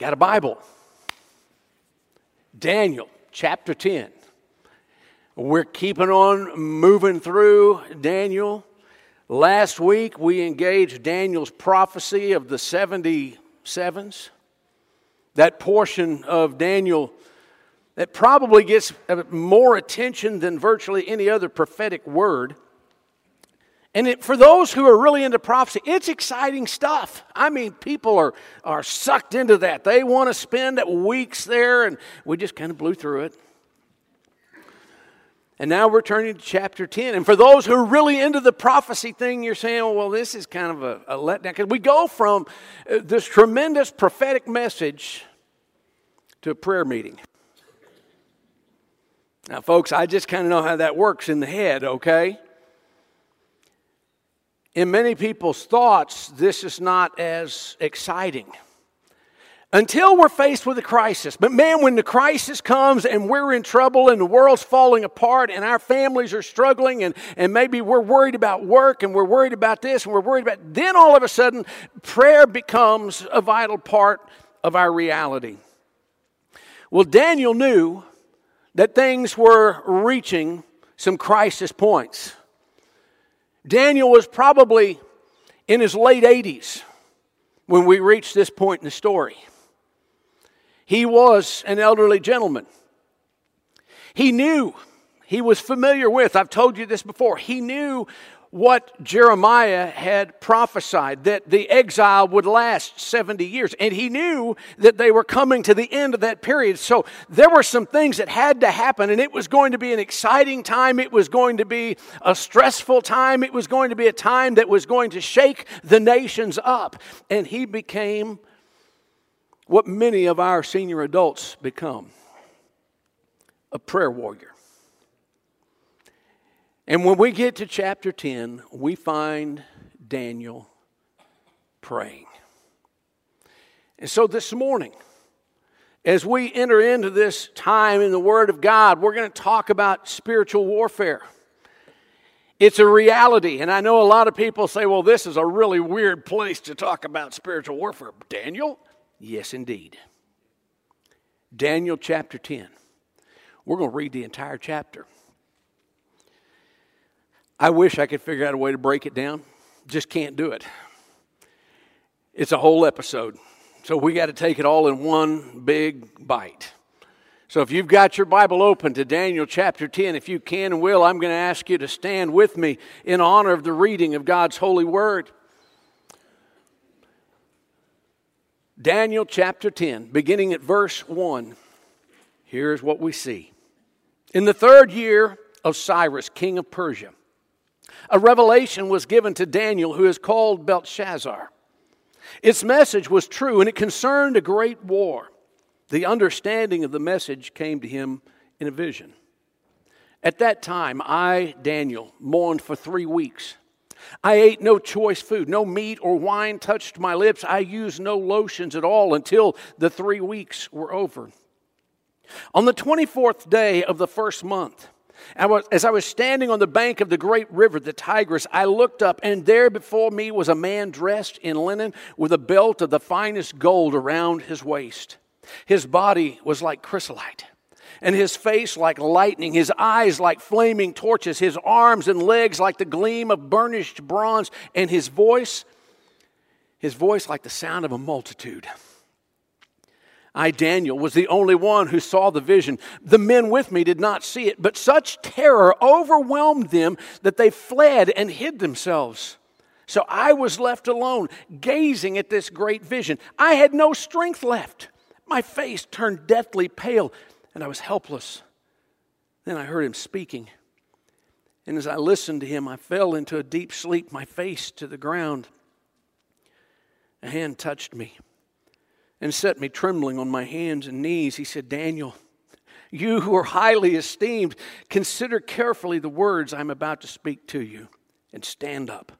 Got a Bible? Daniel chapter 10. We're keeping on moving through Daniel. Last week we engaged Daniel's prophecy of the 77s. That portion of Daniel that probably gets more attention than virtually any other prophetic word. And it, for those who are really into prophecy, it's exciting stuff. I mean, people are, are sucked into that. They want to spend weeks there, and we just kind of blew through it. And now we're turning to chapter 10. And for those who are really into the prophecy thing, you're saying, well, this is kind of a, a letdown. Because we go from uh, this tremendous prophetic message to a prayer meeting. Now, folks, I just kind of know how that works in the head, okay? In many people's thoughts, this is not as exciting until we're faced with a crisis. But man, when the crisis comes and we're in trouble and the world's falling apart and our families are struggling and, and maybe we're worried about work and we're worried about this and we're worried about, then all of a sudden prayer becomes a vital part of our reality. Well, Daniel knew that things were reaching some crisis points. Daniel was probably in his late 80s when we reached this point in the story. He was an elderly gentleman. He knew, he was familiar with, I've told you this before, he knew what Jeremiah had prophesied that the exile would last 70 years. And he knew that they were coming to the end of that period. So there were some things that had to happen, and it was going to be an exciting time. It was going to be a stressful time. It was going to be a time that was going to shake the nations up. And he became what many of our senior adults become a prayer warrior. And when we get to chapter 10, we find Daniel praying. And so this morning, as we enter into this time in the Word of God, we're going to talk about spiritual warfare. It's a reality. And I know a lot of people say, well, this is a really weird place to talk about spiritual warfare. Daniel? Yes, indeed. Daniel chapter 10. We're going to read the entire chapter. I wish I could figure out a way to break it down. Just can't do it. It's a whole episode. So we got to take it all in one big bite. So if you've got your Bible open to Daniel chapter 10, if you can and will, I'm going to ask you to stand with me in honor of the reading of God's holy word. Daniel chapter 10, beginning at verse 1. Here's what we see. In the third year of Cyrus, king of Persia, a revelation was given to Daniel, who is called Belshazzar. Its message was true, and it concerned a great war. The understanding of the message came to him in a vision. At that time, I, Daniel, mourned for three weeks. I ate no choice food, no meat or wine touched my lips. I used no lotions at all until the three weeks were over. On the 24th day of the first month, as I was standing on the bank of the great river, the Tigris, I looked up, and there before me was a man dressed in linen with a belt of the finest gold around his waist. His body was like chrysolite, and his face like lightning, his eyes like flaming torches, his arms and legs like the gleam of burnished bronze, and his voice, his voice like the sound of a multitude. I, Daniel, was the only one who saw the vision. The men with me did not see it, but such terror overwhelmed them that they fled and hid themselves. So I was left alone, gazing at this great vision. I had no strength left. My face turned deathly pale, and I was helpless. Then I heard him speaking. And as I listened to him, I fell into a deep sleep, my face to the ground. A hand touched me and set me trembling on my hands and knees. He said, Daniel, you who are highly esteemed, consider carefully the words I'm about to speak to you and stand up.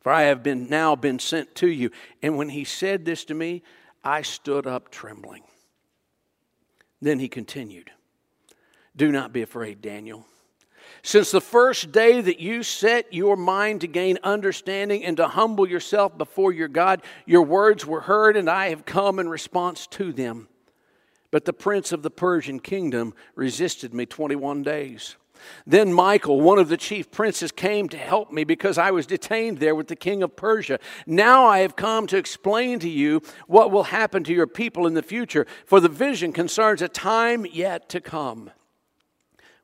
For I have been now been sent to you. And when he said this to me, I stood up trembling. Then he continued, Do not be afraid, Daniel. Since the first day that you set your mind to gain understanding and to humble yourself before your God, your words were heard, and I have come in response to them. But the prince of the Persian kingdom resisted me 21 days. Then Michael, one of the chief princes, came to help me because I was detained there with the king of Persia. Now I have come to explain to you what will happen to your people in the future, for the vision concerns a time yet to come.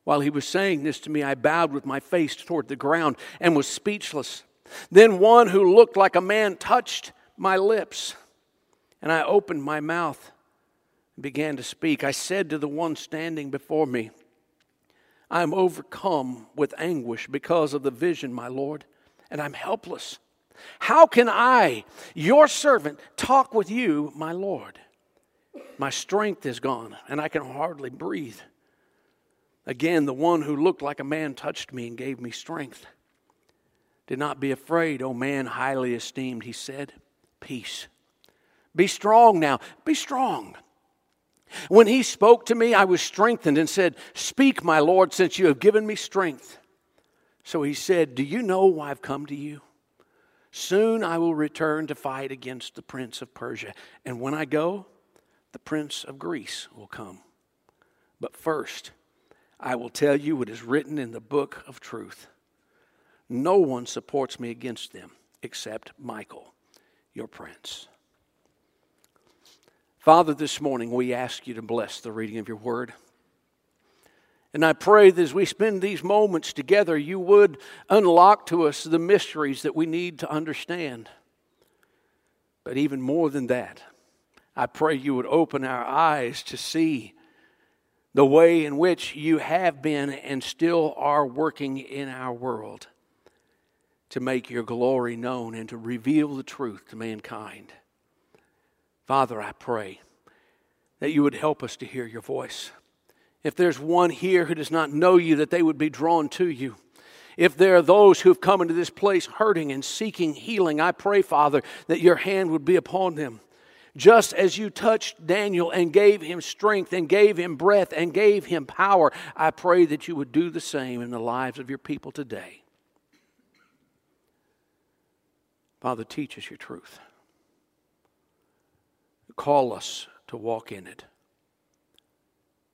While he was saying this to me, I bowed with my face toward the ground and was speechless. Then one who looked like a man touched my lips, and I opened my mouth and began to speak. I said to the one standing before me, I am overcome with anguish because of the vision, my Lord, and I'm helpless. How can I, your servant, talk with you, my Lord? My strength is gone, and I can hardly breathe. Again, the one who looked like a man touched me and gave me strength. Did not be afraid, O man highly esteemed, he said. Peace. Be strong now. Be strong. When he spoke to me, I was strengthened and said, Speak, my Lord, since you have given me strength. So he said, Do you know why I've come to you? Soon I will return to fight against the prince of Persia. And when I go, the prince of Greece will come. But first, I will tell you what is written in the book of truth. No one supports me against them except Michael, your prince. Father, this morning we ask you to bless the reading of your word. And I pray that as we spend these moments together, you would unlock to us the mysteries that we need to understand. But even more than that, I pray you would open our eyes to see the way in which you have been and still are working in our world to make your glory known and to reveal the truth to mankind. Father, I pray that you would help us to hear your voice. If there's one here who does not know you, that they would be drawn to you. If there are those who have come into this place hurting and seeking healing, I pray, Father, that your hand would be upon them just as you touched Daniel and gave him strength and gave him breath and gave him power, I pray that you would do the same in the lives of your people today. Father, teach us your truth. Call us to walk in it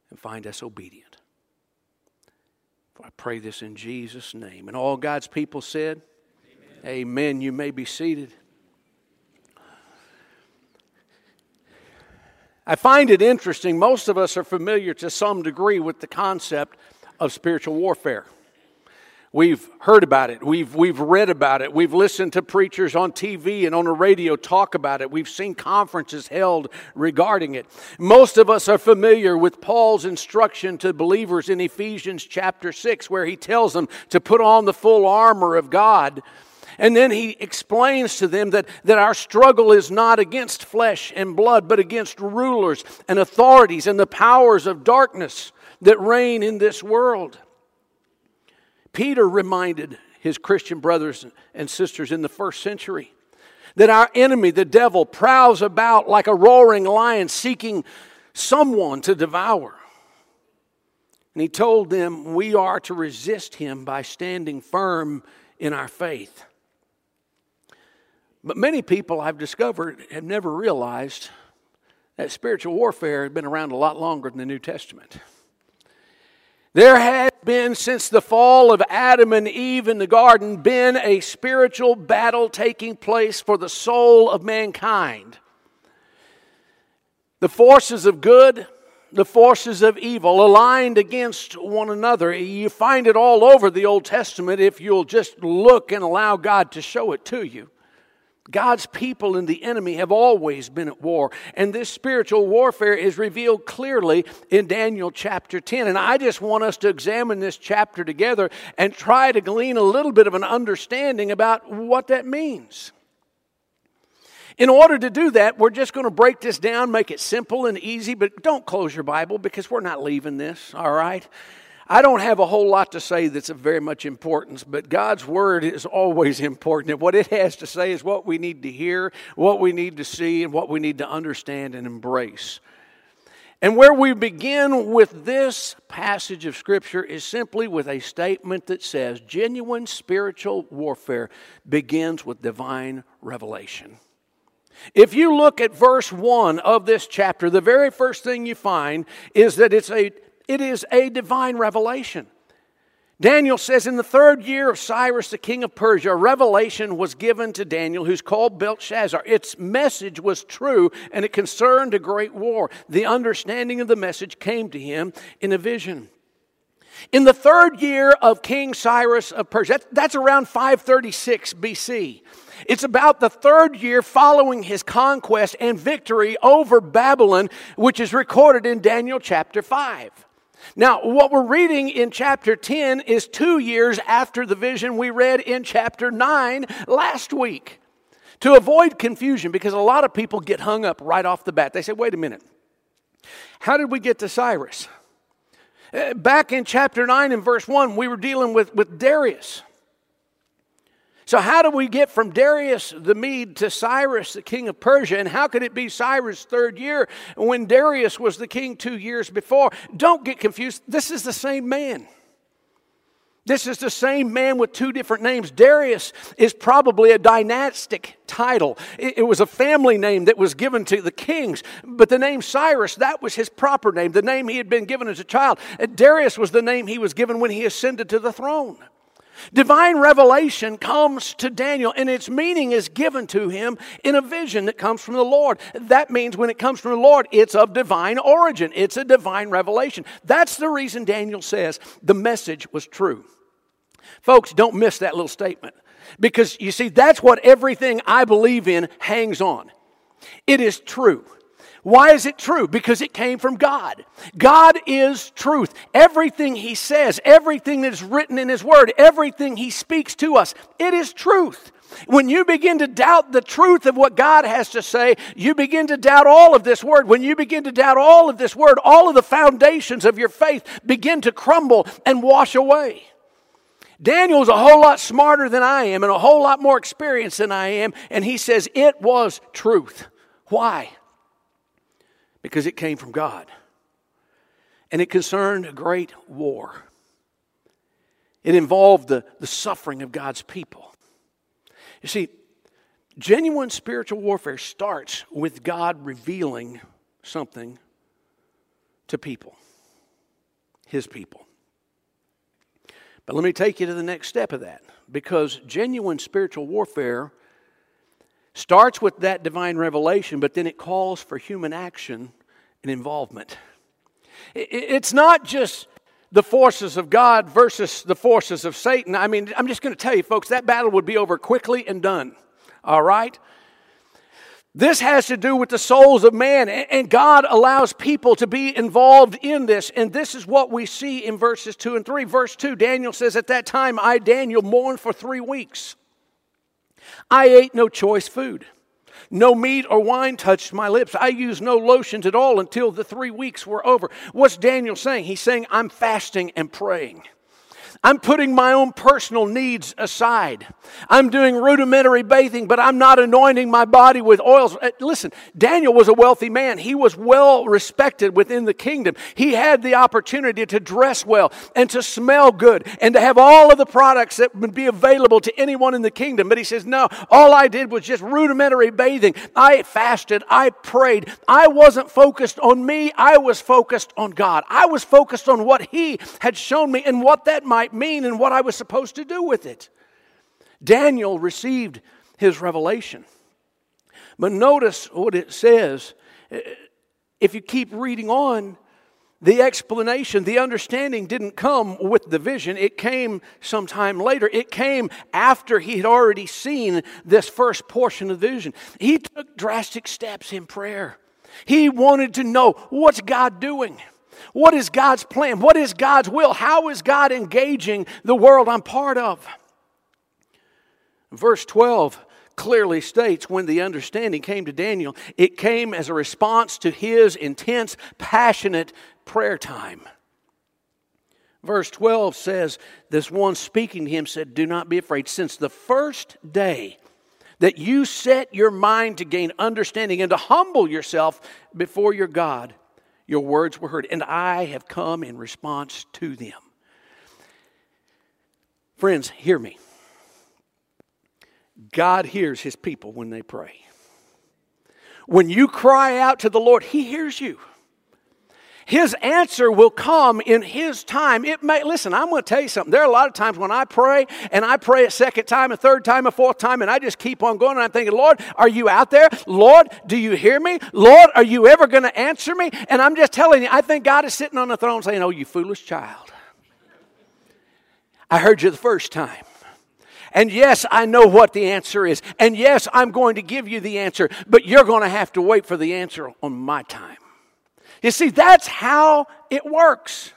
and find us obedient. For I pray this in Jesus' name. And all God's people said, Amen. Amen. You may be seated. I find it interesting. Most of us are familiar to some degree with the concept of spiritual warfare. We've heard about it. We've, we've read about it. We've listened to preachers on TV and on the radio talk about it. We've seen conferences held regarding it. Most of us are familiar with Paul's instruction to believers in Ephesians chapter 6, where he tells them to put on the full armor of God and then he explains to them that, that our struggle is not against flesh and blood, but against rulers and authorities and the powers of darkness that reign in this world. Peter reminded his Christian brothers and sisters in the first century that our enemy, the devil, prowls about like a roaring lion seeking someone to devour. And he told them we are to resist him by standing firm in our faith. But many people I've discovered have never realized that spiritual warfare has been around a lot longer than the New Testament. There has been, since the fall of Adam and Eve in the garden, been a spiritual battle taking place for the soul of mankind. The forces of good, the forces of evil aligned against one another. You find it all over the Old Testament if you'll just look and allow God to show it to you. God's people and the enemy have always been at war. And this spiritual warfare is revealed clearly in Daniel chapter 10. And I just want us to examine this chapter together and try to glean a little bit of an understanding about what that means. In order to do that, we're just going to break this down, make it simple and easy, but don't close your Bible because we're not leaving this, all right? I don't have a whole lot to say that's of very much importance, but God's Word is always important. And what it has to say is what we need to hear, what we need to see, and what we need to understand and embrace. And where we begin with this passage of Scripture is simply with a statement that says genuine spiritual warfare begins with divine revelation. If you look at verse 1 of this chapter, the very first thing you find is that it's a, it is a divine revelation. Daniel says, In the third year of Cyrus, the king of Persia, a revelation was given to Daniel, who's called Belshazzar. Its message was true, and it concerned a great war. The understanding of the message came to him in a vision. In the third year of King Cyrus of Persia, that's around 536 BC. It's about the third year following his conquest and victory over Babylon, which is recorded in Daniel chapter 5. Now, what we're reading in chapter 10 is two years after the vision we read in chapter 9 last week. To avoid confusion, because a lot of people get hung up right off the bat, they say, wait a minute, how did we get to Cyrus? Uh, back in chapter 9 and verse 1, we were dealing with, with Darius. So, how do we get from Darius the Mede to Cyrus, the king of Persia? And how could it be Cyrus' third year when Darius was the king two years before? Don't get confused. This is the same man. This is the same man with two different names. Darius is probably a dynastic title. It, was a family name that was given to the kings. But the name Cyrus, that was his proper name, the name he had been given as a child. Darius was the name he was given when he ascended to the throne. Divine revelation comes to Daniel, and its meaning is given to him in a vision that comes from the Lord. That means when it comes from the Lord, it's of divine origin, it's a divine revelation. That's the reason Daniel says the message was true. Folks, don't miss that little statement because you see, that's what everything I believe in hangs on. It is true. Why is it true? Because it came from God. God is truth. Everything He says, everything that is written in His Word, everything He speaks to us, it is truth. When you begin to doubt the truth of what God has to say, you begin to doubt all of this word. When you begin to doubt all of this word, all of the foundations of your faith begin to crumble and wash away. Daniel's a whole lot smarter than I am and a whole lot more experienced than I am, and he says it was truth. Why? Because it came from God. And it concerned a great war. It involved the, the suffering of God's people. You see, genuine spiritual warfare starts with God revealing something to people, His people. But let me take you to the next step of that because genuine spiritual warfare starts with that divine revelation, but then it calls for human action and involvement. It's not just the forces of God versus the forces of Satan. I mean, I'm just going to tell you, folks, that battle would be over quickly and done. All right? This has to do with the souls of man, and God allows people to be involved in this. And this is what we see in verses 2 and 3. Verse 2 Daniel says, At that time, I, Daniel, mourned for three weeks. I ate no choice food. No meat or wine touched my lips. I used no lotions at all until the three weeks were over. What's Daniel saying? He's saying, I'm fasting and praying. I'm putting my own personal needs aside. I'm doing rudimentary bathing, but I'm not anointing my body with oils. Uh, listen, Daniel was a wealthy man. He was well respected within the kingdom. He had the opportunity to dress well and to smell good and to have all of the products that would be available to anyone in the kingdom. But he says, No, all I did was just rudimentary bathing. I fasted. I prayed. I wasn't focused on me. I was focused on God. I was focused on what He had shown me and what that might might mean and what I was supposed to do with it. Daniel received his revelation. But notice what it says. If you keep reading on, the explanation, the understanding didn't come with the vision. It came sometime later. It came after he had already seen this first portion of the vision. He took drastic steps in prayer. He wanted to know what's God doing? What is God's plan? What is God's will? How is God engaging the world I'm part of? Verse 12 clearly states when the understanding came to Daniel, it came as a response to his intense, passionate prayer time. Verse 12 says, This one speaking to him said, Do not be afraid. Since the first day that you set your mind to gain understanding and to humble yourself before your God, Your words were heard, and I have come in response to them. Friends, hear me. God hears his people when they pray. When you cry out to the Lord, he hears you. His answer will come in His time. It may, listen, I'm going to tell you something. There are a lot of times when I pray and I pray a second time, a third time, a fourth time, and I just keep on going and I'm thinking, Lord, are you out there? Lord, do you hear me? Lord, are you ever going to answer me? And I'm just telling you, I think God is sitting on the throne saying, Oh, you foolish child. I heard you the first time. And yes, I know what the answer is. And yes, I'm going to give you the answer, but you're going to have to wait for the answer on my time. You see, that's how it works.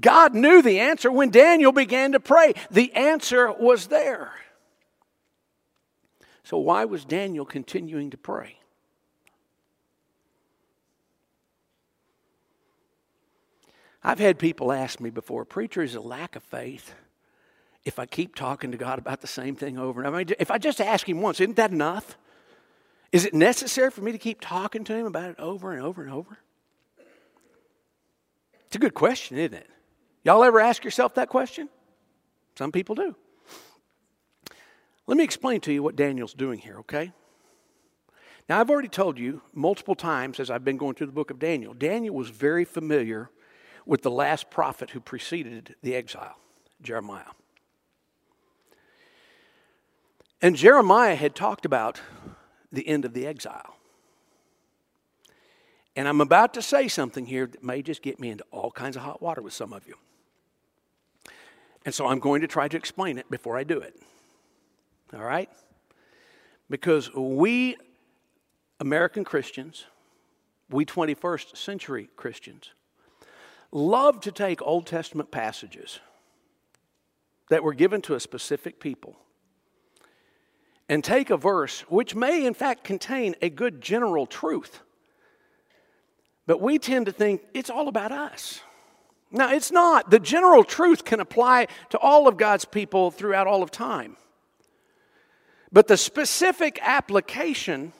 God knew the answer when Daniel began to pray. The answer was there. So, why was Daniel continuing to pray? I've had people ask me before, preacher, is a lack of faith if I keep talking to God about the same thing over and over? I mean, if I just ask Him once, isn't that enough? Is it necessary for me to keep talking to Him about it over and over and over? It's a good question, isn't it? Y'all ever ask yourself that question? Some people do. Let me explain to you what Daniel's doing here, okay? Now, I've already told you multiple times as I've been going through the book of Daniel, Daniel was very familiar with the last prophet who preceded the exile, Jeremiah. And Jeremiah had talked about the end of the exile. And I'm about to say something here that may just get me into all kinds of hot water with some of you. And so I'm going to try to explain it before I do it. All right? Because we American Christians, we 21st century Christians, love to take Old Testament passages that were given to a specific people and take a verse which may, in fact, contain a good general truth. But we tend to think it's all about us. Now, it's not. The general truth can apply to all of God's people throughout all of time. But the specific application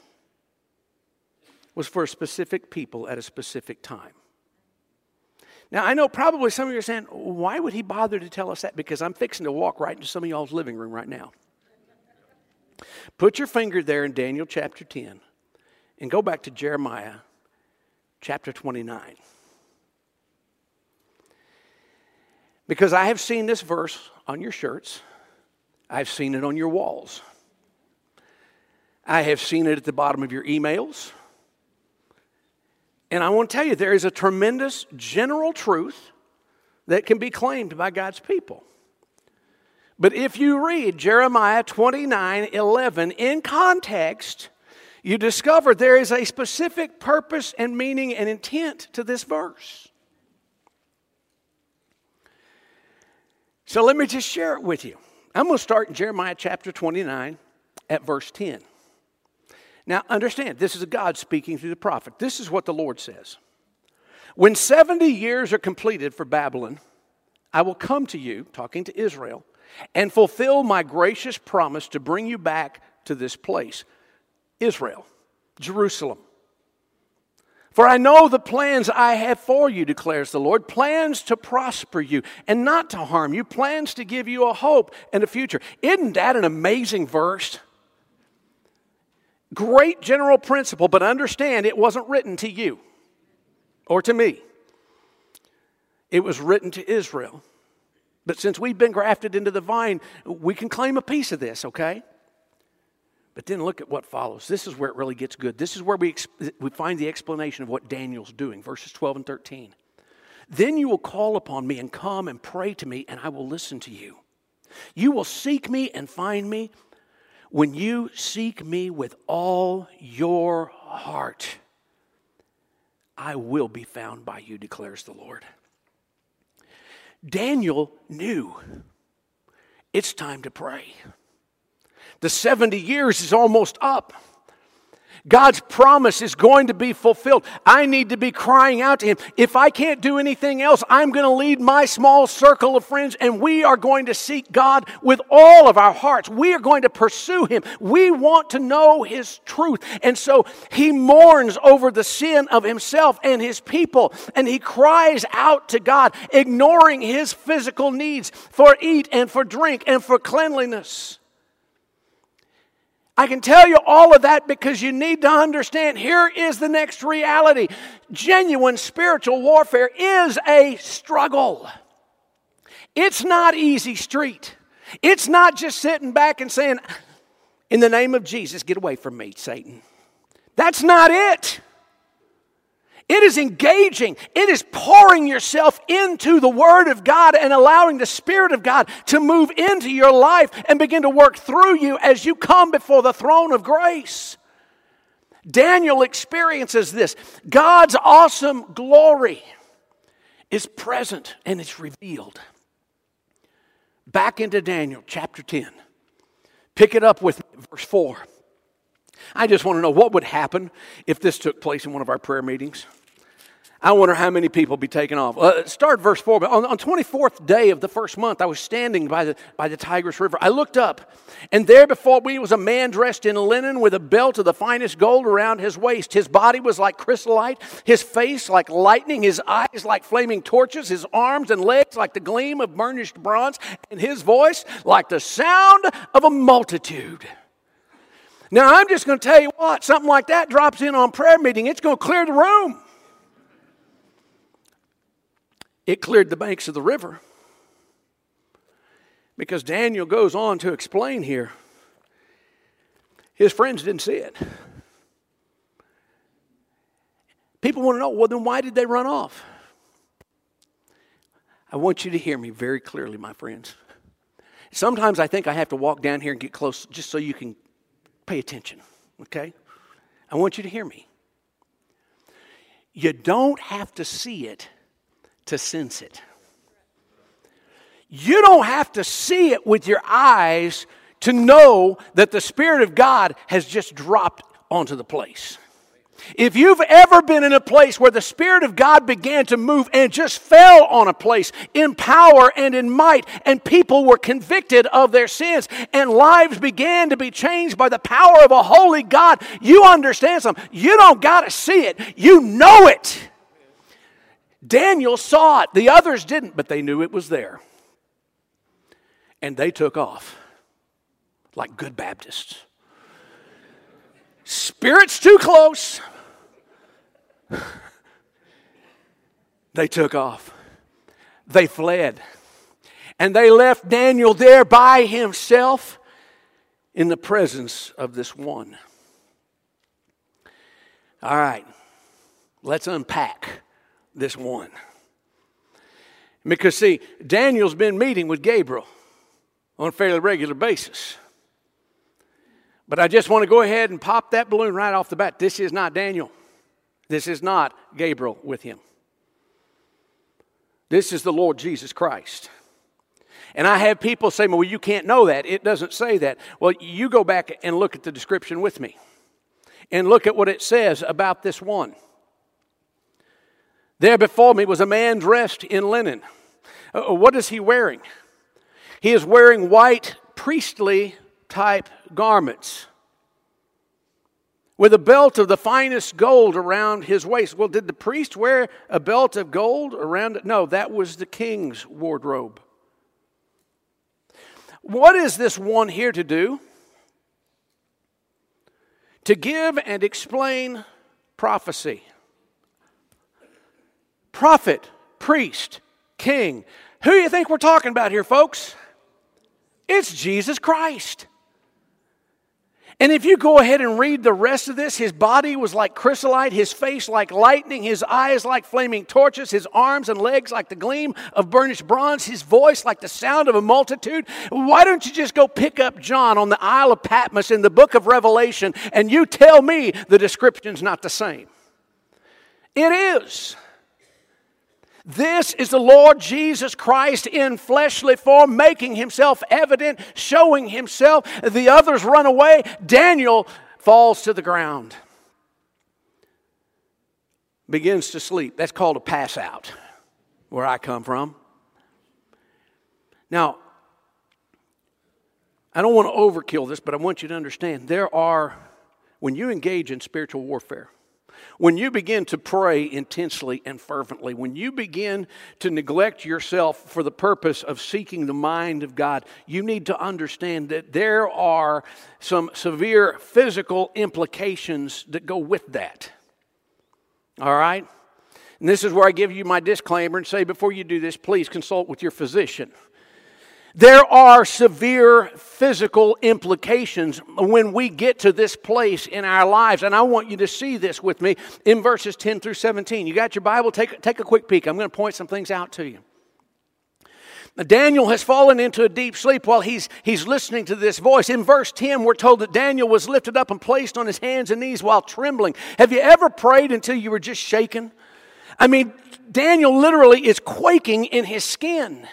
was for a specific people at a specific time. Now, I know probably some of you are saying, why would he bother to tell us that? Because I'm fixing to walk right into some of y'all's living room right now. Put your finger there in Daniel chapter 10 and go back to Jeremiah chapter 29. Because I have seen this verse on your shirts, I've seen it on your walls, I have seen it at the bottom of your emails. And I want to tell you, there is a tremendous general truth that can be claimed by God's people. But if you read Jeremiah 29 11 in context, you discover there is a specific purpose and meaning and intent to this verse. So let me just share it with you. I'm going to start in Jeremiah chapter 29 at verse 10. Now, understand, this is God speaking through the prophet. This is what the Lord says When 70 years are completed for Babylon, I will come to you, talking to Israel and fulfill my gracious promise to bring you back to this place Israel, Jerusalem. For I know the plans I have for you, declares the Lord plans to prosper you and not to harm you, plans to give you a hope and a future. Isn't that an amazing verse? Great general principle, but understand it wasn't written to you or to me, it was written to Israel. But since we've been grafted into the vine, we can claim a piece of this, okay? But then look at what follows. This is where it really gets good. This is where we, we find the explanation of what Daniel's doing, verses 12 and 13. Then you will call upon me and come and pray to me, and I will listen to you. You will seek me and find me when you seek me with all your heart. I will be found by you, declares the Lord. Daniel knew it's time to pray. The 70 years is almost up. God's promise is going to be fulfilled. I need to be crying out to Him. If I can't do anything else, I'm going to lead my small circle of friends and we are going to seek God with all of our hearts. We are going to pursue Him. We want to know His truth. And so He mourns over the sin of Himself and His people and He cries out to God, ignoring His physical needs for eat and for drink and for cleanliness. I can tell you all of that because you need to understand here is the next reality. Genuine spiritual warfare is a struggle. It's not easy street. It's not just sitting back and saying, in the name of Jesus, get away from me, Satan. That's not it. It is engaging. It is pouring yourself into the Word of God and allowing the Spirit of God to move into your life and begin to work through you as you come before the throne of grace. Daniel experiences this. God's awesome glory is present and it's revealed. Back into Daniel chapter 10. Pick it up with verse 4. I just want to know what would happen if this took place in one of our prayer meetings. I wonder how many people be taken off. Uh, start verse 4. But on, on 24th day of the first month, I was standing by the, by the Tigris River. I looked up, and there before me was a man dressed in linen with a belt of the finest gold around his waist. His body was like chrysolite, his face like lightning, his eyes like flaming torches, his arms and legs like the gleam of burnished bronze, and his voice like the sound of a multitude. Now, I'm just going to tell you what, something like that drops in on prayer meeting, it's going to clear the room. It cleared the banks of the river. Because Daniel goes on to explain here. His friends didn't see it. People want to know, well, then why did they run off? I want you to hear me very clearly, my friends. Sometimes I think I have to walk down here and get close just so you can pay attention, okay? I want you to hear me. You don't have to see it to sense it. You don't have to see it with your eyes to know that the Spirit of God has just dropped onto the place. If you've ever been in a place where the Spirit of God began to move and just fell on a place in power and in might, and people were convicted of their sins, and lives began to be changed by the power of a holy God, you understand something. You don't got to see it, you know it. Daniel saw it. The others didn't, but they knew it was there. And they took off like good Baptists. Spirit's too close. they took off. They fled. And they left Daniel there by himself in the presence of this one. All right, let's unpack this one. Because, see, Daniel's been meeting with Gabriel on a fairly regular basis. But I just want to go ahead and pop that balloon right off the bat. This is not Daniel. This is not Gabriel with him. This is the Lord Jesus Christ. And I have people say, well, you can't know that. It doesn't say that. Well, you go back and look at the description with me and look at what it says about this one. There before me was a man dressed in linen. Uh, what is he wearing? He is wearing white priestly type garments with a belt of the finest gold around his waist. Well, did the priest wear a belt of gold around it? No, that was the king's wardrobe. What is this one here to do? To give and explain prophecy prophet, priest, king. Who do you think we're talking about here, folks? It's Jesus Christ. And if you go ahead and read the rest of this, his body was like chrysolite, his face like lightning, his eyes like flaming torches, his arms and legs like the gleam of burnished bronze, his voice like the sound of a multitude. Why don't you just go pick up John on the Isle of Patmos in the book of Revelation and you tell me the description's not the same? It is. This is the Lord Jesus Christ in fleshly form, making himself evident, showing himself. The others run away. Daniel falls to the ground. begins to sleep. That's called a pass out, where I come from. Now, I don't want to overkill this, but I want you to understand there are, when you engage in spiritual warfare, when you begin to pray intensely and fervently, when you begin to neglect yourself for the purpose of seeking the mind of God, you need to understand that there are some severe physical implications that go with that. All right? And this is where I give you my disclaimer and say before you do this, please consult with your physician. There are severe physical implications when we get to this place in our lives. And I want you to see this with me in verses 10 through 17. You got your Bible? Take, take a quick peek. I'm going to point some things out to you. Daniel has fallen into a deep sleep while he's, he's listening to this voice. In verse 10, we're told that Daniel was lifted up and placed on his hands and knees while trembling. Have you ever prayed until you were just shaken? I mean, Daniel literally is quaking in his skin.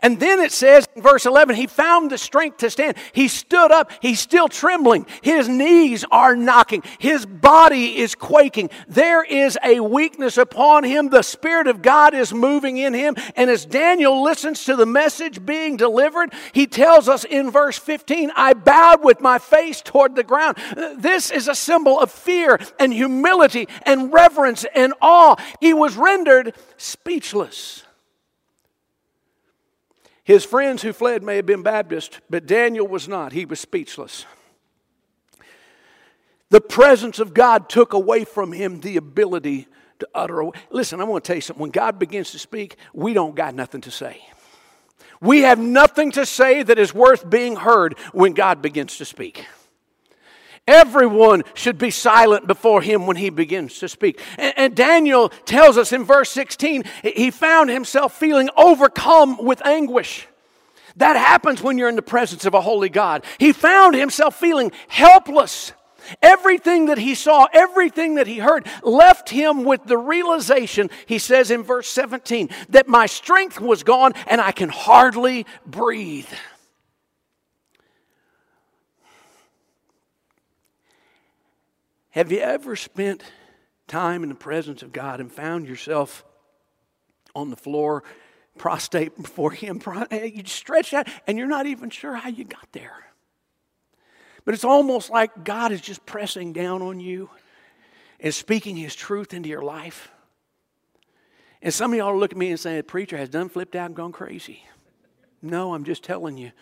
And then it says in verse 11, he found the strength to stand. He stood up. He's still trembling. His knees are knocking. His body is quaking. There is a weakness upon him. The Spirit of God is moving in him. And as Daniel listens to the message being delivered, he tells us in verse 15, I bowed with my face toward the ground. This is a symbol of fear and humility and reverence and awe. He was rendered speechless. His friends who fled may have been Baptist, but Daniel was not. He was speechless. The presence of God took away from him the ability to utter. A, listen, I'm going to tell you something. When God begins to speak, we don't got nothing to say. We have nothing to say that is worth being heard when God begins to speak. Everyone should be silent before him when he begins to speak. And, and, Daniel tells us in verse 16, he found himself feeling overcome with anguish. That happens when you're in the presence of a holy God. He found himself feeling helpless. Everything that he saw, everything that he heard, left him with the realization, he says in verse 17, that my strength was gone and I can hardly breathe. Have you ever spent time in the presence of God and found yourself on the floor, prostrate before Him? You stretch out and you're not even sure how you got there. But it's almost like God is just pressing down on you and speaking His truth into your life. And some of y'all look at me and say, the preacher has done flipped out and gone crazy. No, I'm just telling you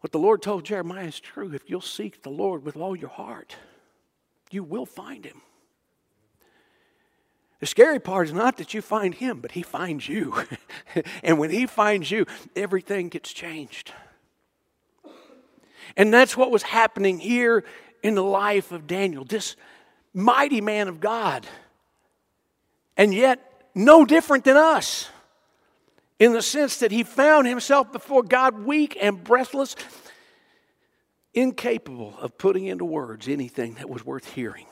what the Lord told Jeremiah is true. If you'll seek the Lord with all your heart, you will find him. The scary part is not that you find him, but he finds you. and when he finds you, everything gets changed. And that's what was happening here in the life of Daniel, this mighty man of God. And yet, no different than us in the sense that he found himself before God weak and breathless, incapable of putting into words anything that was worth hearing.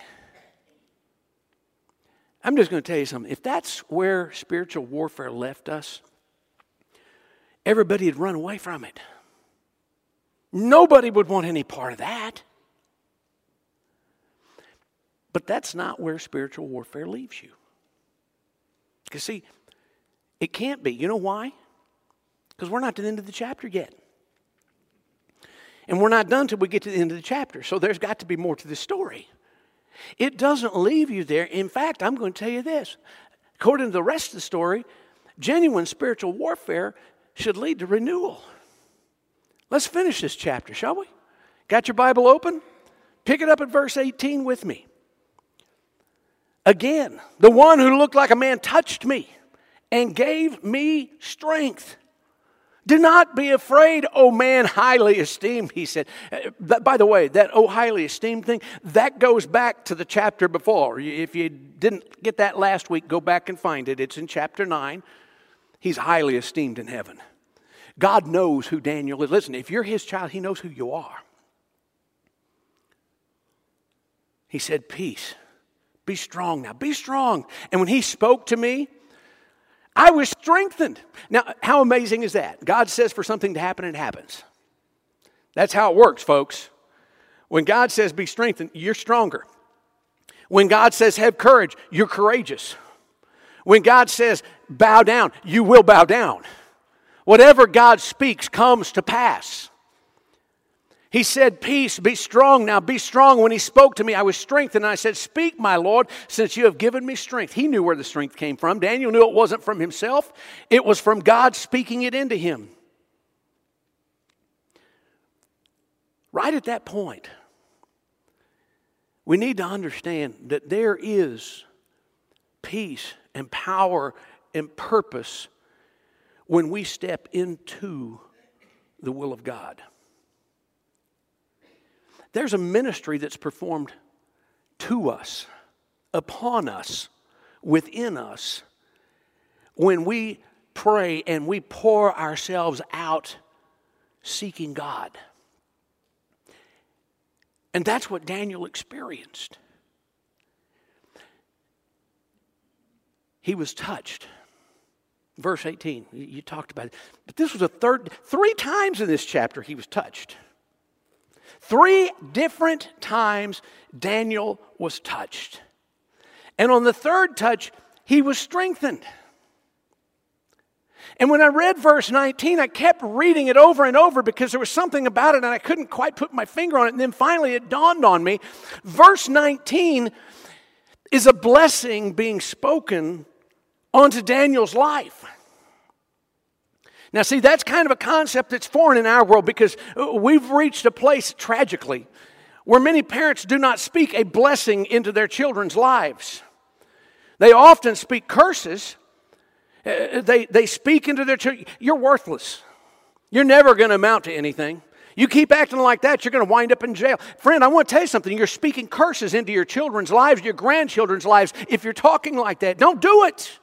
I'm just going to tell you something. If that's where spiritual warfare left us, everybody would run away from it. Nobody would want any part of that. But that's not where spiritual warfare leaves you. Because, see, it can't be. You know why? Because we're not to the end of the chapter yet. And we're not done till we get to the end of the chapter. So there's got to be more to the story. It doesn't leave you there. In fact, I'm going to tell you this. According to the rest of the story, genuine spiritual warfare should lead to renewal. Let's finish this chapter, shall we? Got your Bible open? Pick it up at verse 18 with me. Again, the one who looked like a man touched me and gave me strength. Do not be afraid, O man highly esteemed, he said. Uh, by the way, that oh highly esteemed thing, that goes back to the chapter before. If you didn't get that last week, go back and find it. It's in chapter 9. He's highly esteemed in heaven. God knows who Daniel is. Listen, if you're his child, he knows who you are. He said, Peace. Be strong now. Be strong. And when he spoke to me, I was strengthened. Now, how amazing is that? God says for something to happen, it happens. That's how it works, folks. When God says be strengthened, you're stronger. When God says, have courage, you're courageous. When God says, bow down, you will bow down. Whatever God speaks comes to pass. He said, Peace, be strong now, be strong. When he spoke to me, I was strengthened. I said, Speak, my Lord, since you have given me strength. He knew where the strength came from. Daniel knew it wasn't from himself, it was from God speaking it into him. Right at that point, we need to understand that there is peace and power and purpose when we step into the will of God. There's a ministry that's performed to us, upon us, within us, when we pray and we pour ourselves out seeking God. And that's what Daniel experienced. He was touched. Verse 18, you talked about it. But this was a third, three times in this chapter he was touched. Three different times Daniel was touched. And on the third touch, he was strengthened. And when I read verse 19, I kept reading it over and over because there was something about it and I couldn't quite put my finger on it. And then finally it dawned on me. Verse 19 is a blessing being spoken onto Daniel's life. Now, see, that's kind of a concept that's foreign in our world because we've reached a place tragically where many parents do not speak a blessing into their children's lives. They often speak curses uh, they, they speak into their children, you're worthless. You're never going to amount to anything. You keep acting like that, you're going to wind up in jail. Friend, I want to tell you something. You're speaking curses into your children's lives, your grandchildren's lives, if you're talking like that. Don't do it.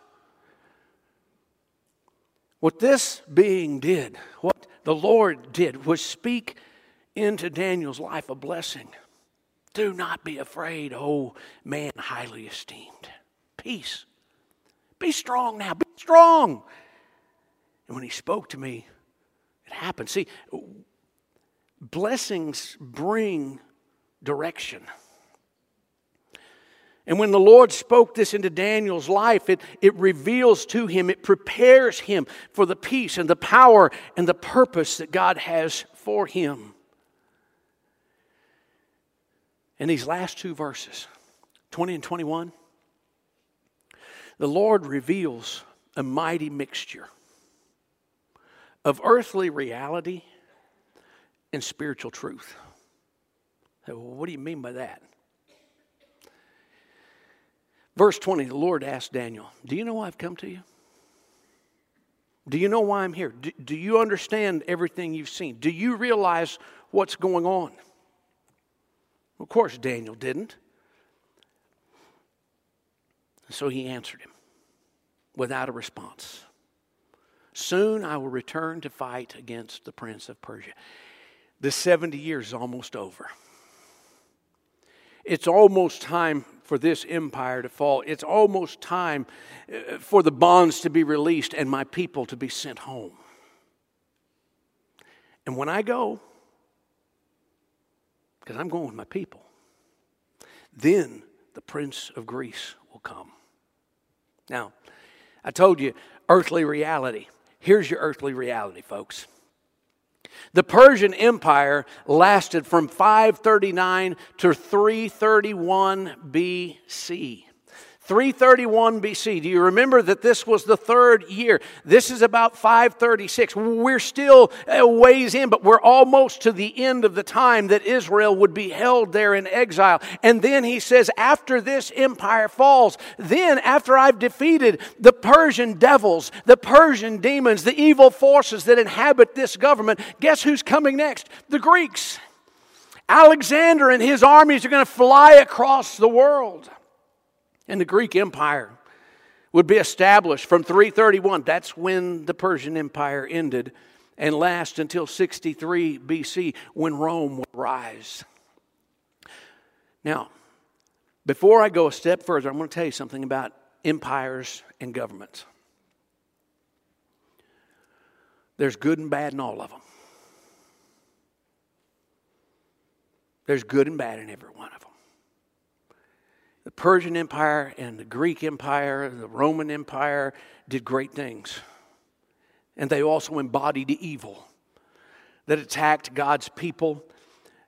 What this being did, what the Lord did, was speak into Daniel's life a blessing. Do not be afraid, oh man highly esteemed. Peace. Be strong now. Be strong. And when he spoke to me, it happened. See, blessings bring direction. And when the Lord spoke this into Daniel's life, it, it reveals to him, it prepares him for the peace and the power and the purpose that God has for him. In these last two verses, 20 and 21, the Lord reveals a mighty mixture of earthly reality and spiritual truth. What do you mean by that? Verse 20, the Lord asked Daniel, Do you know why I've come to you? Do you know why I'm here? Do, do you understand everything you've seen? Do you realize what's going on? Of course, Daniel didn't. So he answered him without a response. Soon I will return to fight against the prince of Persia. The 70 years is almost over. It's almost time for this empire to fall. It's almost time uh, for the bonds to be released and my people to be sent home. And when I go, because I'm going with my people, then the prince of Greece will come. Now, I told you, earthly reality. Here's your earthly reality, folks. The Persian Empire lasted from 539 to 331 BC. 331 BC. Do you remember that this was the third year? This is about 536. We're still a ways in, but we're almost to the end of the time that Israel would be held there in exile. And then he says, after this empire falls, then after I've defeated the Persian devils, the Persian demons, the evil forces that inhabit this government, guess who's coming next? The Greeks. Alexander and his armies are going to fly across the world. And the Greek Empire would be established from 331. That's when the Persian Empire ended and last until 63 BC when Rome would rise. Now, before I go a step further, I'm going to tell you something about empires and governments. There's good and bad in all of them. There's good and bad in every one of them. The Persian Empire and the Greek Empire, the Roman Empire did great things. And they also embodied evil that attacked God's people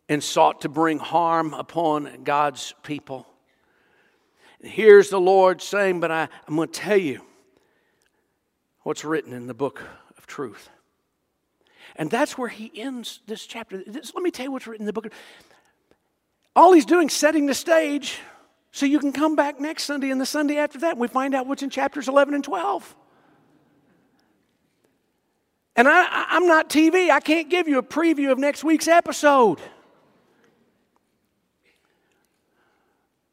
and sought to bring harm upon God's people. Here's the Lord saying, But I, I'm going to tell you what's written in the book of truth. And that's where he ends this chapter. This, let me tell you what's written in the book. All he's doing setting the stage so you can come back next Sunday and the Sunday after that and we find out what's in chapters 11 and 12. And I, I'm not TV, I can't give you a preview of next week's episode.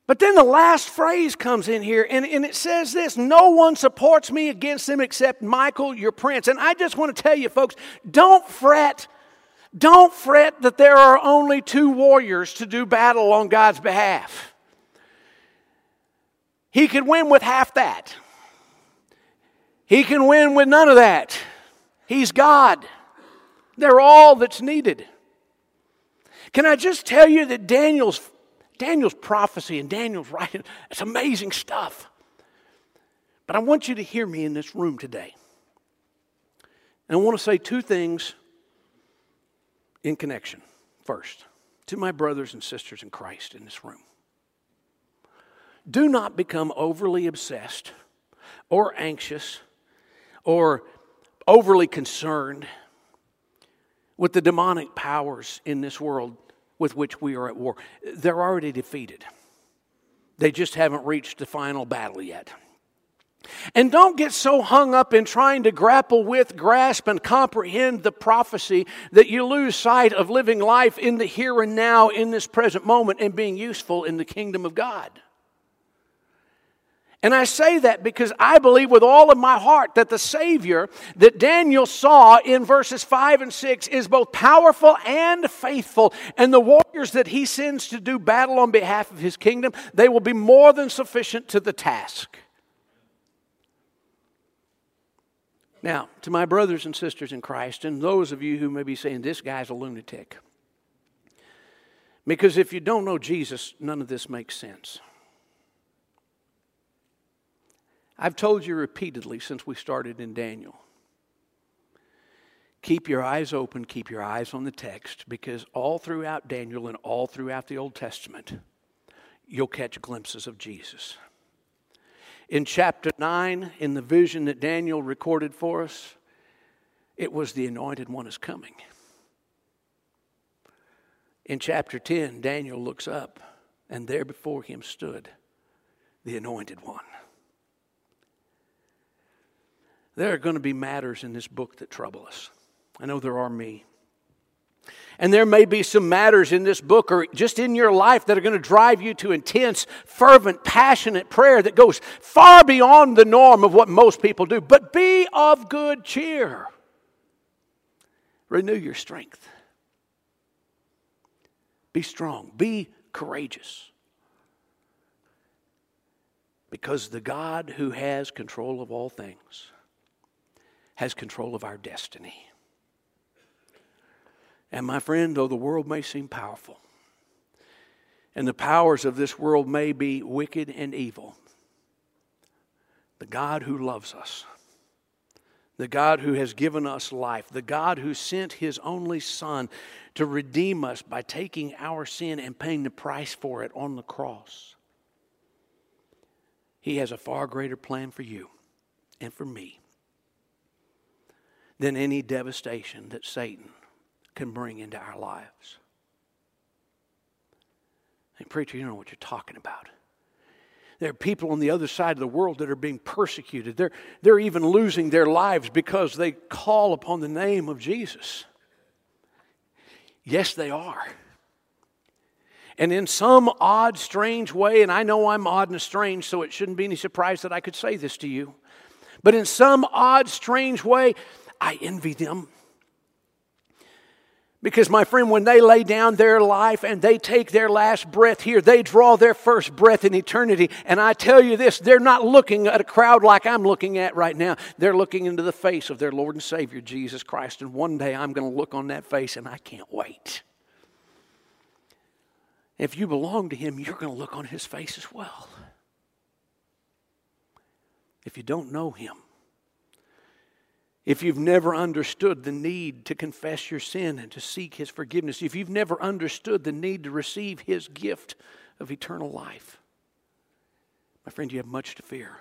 But then the last phrase comes in here, and, and it says this No one supports me against them except Michael, your prince. And I just want to tell you, folks, don't fret. Don't fret that there are only two warriors to do battle on God's behalf. He could win with half that, he can win with none of that. He's God. They're all that's needed. Can I just tell you that Daniel's Daniel's prophecy and Daniel's writing, it's amazing stuff. But I want you to hear me in this room today. And I want to say two things in connection. First, to my brothers and sisters in Christ in this room. Do not become overly obsessed or anxious or overly concerned with the demonic powers in this world with which we are at war. They're already defeated, they just haven't reached the final battle yet. And don't get so hung up in trying to grapple with, grasp, and comprehend the prophecy that you lose sight of living life in the here and now, in this present moment, and being useful in the kingdom of God. And I say that because I believe with all of my heart that the Savior that Daniel saw in verses 5 and 6 is both powerful and faithful. And the warriors that he sends to do battle on behalf of his kingdom, they will be more than sufficient to the task. Now, to my brothers and sisters in Christ, and those of you who may be saying, this guy's a lunatic. Because if you don't know Jesus, none of this makes sense. I've told you repeatedly since we started in Daniel keep your eyes open, keep your eyes on the text, because all throughout Daniel and all throughout the Old Testament, you'll catch glimpses of Jesus. In chapter 9, in the vision that Daniel recorded for us, it was the anointed one is coming. In chapter 10, Daniel looks up, and there before him stood the anointed one. There are going to be matters in this book that trouble us. I know there are me. And there may be some matters in this book or just in your life that are going to drive you to intense, fervent, passionate prayer that goes far beyond the norm of what most people do. But be of good cheer. Renew your strength. Be strong. Be courageous. Because the God who has control of all things has control of our destiny. And my friend, though the world may seem powerful, and the powers of this world may be wicked and evil, the God who loves us, the God who has given us life, the God who sent his only Son to redeem us by taking our sin and paying the price for it on the cross. He has a far greater plan for you and for me than any devastation that Satan can bring into our lives. Hey, preacher, you know what you're talking about. There are people on the other side of the world that are being persecuted. They're, they're even losing their lives because they call upon the name of Jesus. Yes, they are. And in some odd, strange way, and I know I'm odd and strange, so it shouldn't be any surprise that I could say this to you. But in some odd, strange way, I envy them. Because, my friend, when they lay down their life and they take their last breath here, they draw their first breath in eternity. And I tell you this, they're not looking at a crowd like I'm looking at right now. They're looking into the face of their Lord and Savior, Jesus Christ. And one day I'm going to look on that face and I can't wait. If you belong to Him, you're going to look on His face as well. If you don't know Him, if you've never understood the need to confess your sin and to seek His forgiveness, if you've never understood the need to receive His gift of eternal life, my friend, you have much to fear.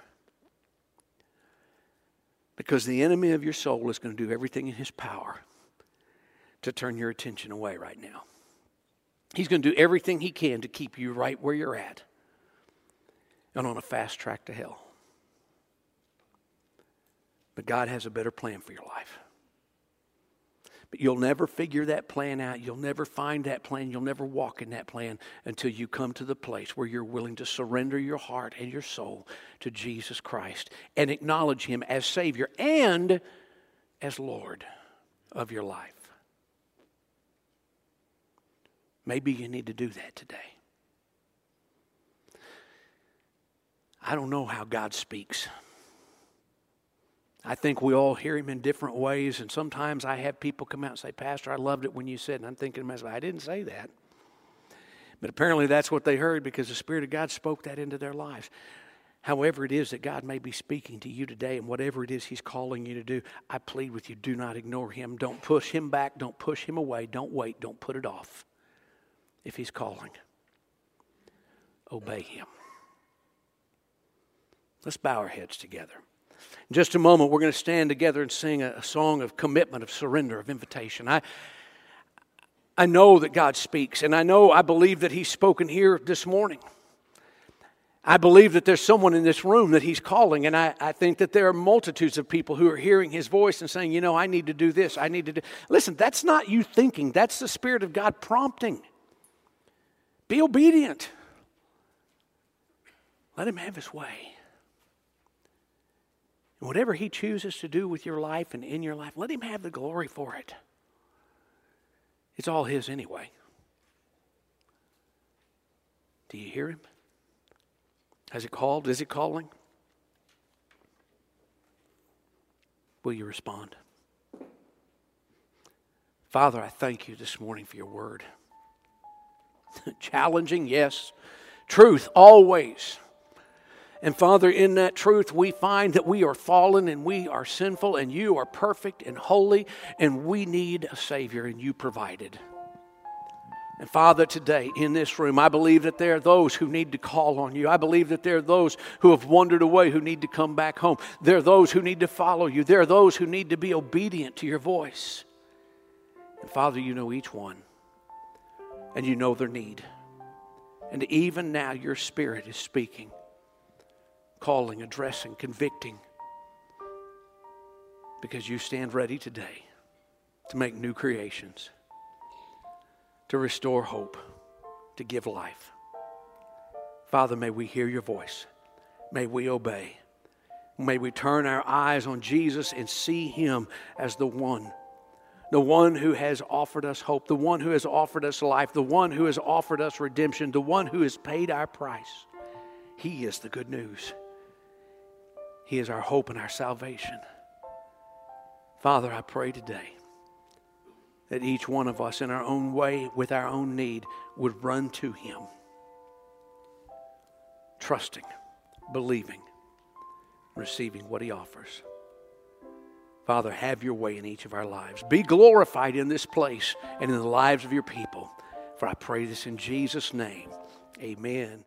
Because the enemy of your soul is going to do everything in his power to turn your attention away right now. He's going to do everything he can to keep you right where you're at and on a fast track to hell. But God has a better plan for your life. But you'll never figure that plan out. You'll never find that plan. You'll never walk in that plan until you come to the place where you're willing to surrender your heart and your soul to Jesus Christ and acknowledge Him as Savior and as Lord of your life. Maybe you need to do that today. I don't know how God speaks. I think we all hear him in different ways, and sometimes I have people come out and say, Pastor, I loved it when you said, and I'm thinking to myself, I didn't say that. But apparently that's what they heard because the Spirit of God spoke that into their lives. However, it is that God may be speaking to you today, and whatever it is He's calling you to do, I plead with you do not ignore Him. Don't push Him back. Don't push Him away. Don't wait. Don't put it off. If He's calling, obey Him. Let's bow our heads together. In just a moment, we're going to stand together and sing a, a song of commitment, of surrender, of invitation. I, I know that God speaks, and I know, I believe that He's spoken here this morning. I believe that there's someone in this room that He's calling, and I, I think that there are multitudes of people who are hearing His voice and saying, you know, I need to do this, I need to do. Listen, that's not you thinking, that's the Spirit of God prompting. Be obedient. Let Him have His way. And whatever He chooses to do with your life and in your life, let Him have the glory for it. It's all His anyway. Do you hear Him? Has He called? Is He calling? Will you respond? Father, I thank you this morning for your word. Challenging, yes. Truth, always. And Father, in that truth, we find that we are fallen and we are sinful, and you are perfect and holy, and we need a Savior, and you provided. And Father, today in this room, I believe that there are those who need to call on you. I believe that there are those who have wandered away who need to come back home. There are those who need to follow you. There are those who need to be obedient to your voice. And Father, you know each one, and you know their need. And even now, your Spirit is speaking calling, addressing, convicting. Because you stand ready today to make new creations, to restore hope, to give life. Father, may we hear your voice. May we obey. May we turn our eyes on Jesus and see him as the one, the one who has offered us hope, the one who has offered us life, the one who has offered us redemption, the one who has paid our price. He is the good news. He is our hope and our salvation. Father, I pray today that each one of us, in our own way, with our own need, would run to Him, trusting, believing, receiving what He offers. Father, have your way in each of our lives. Be glorified in this place and in the lives of your people. For I pray this in Jesus' name. Amen.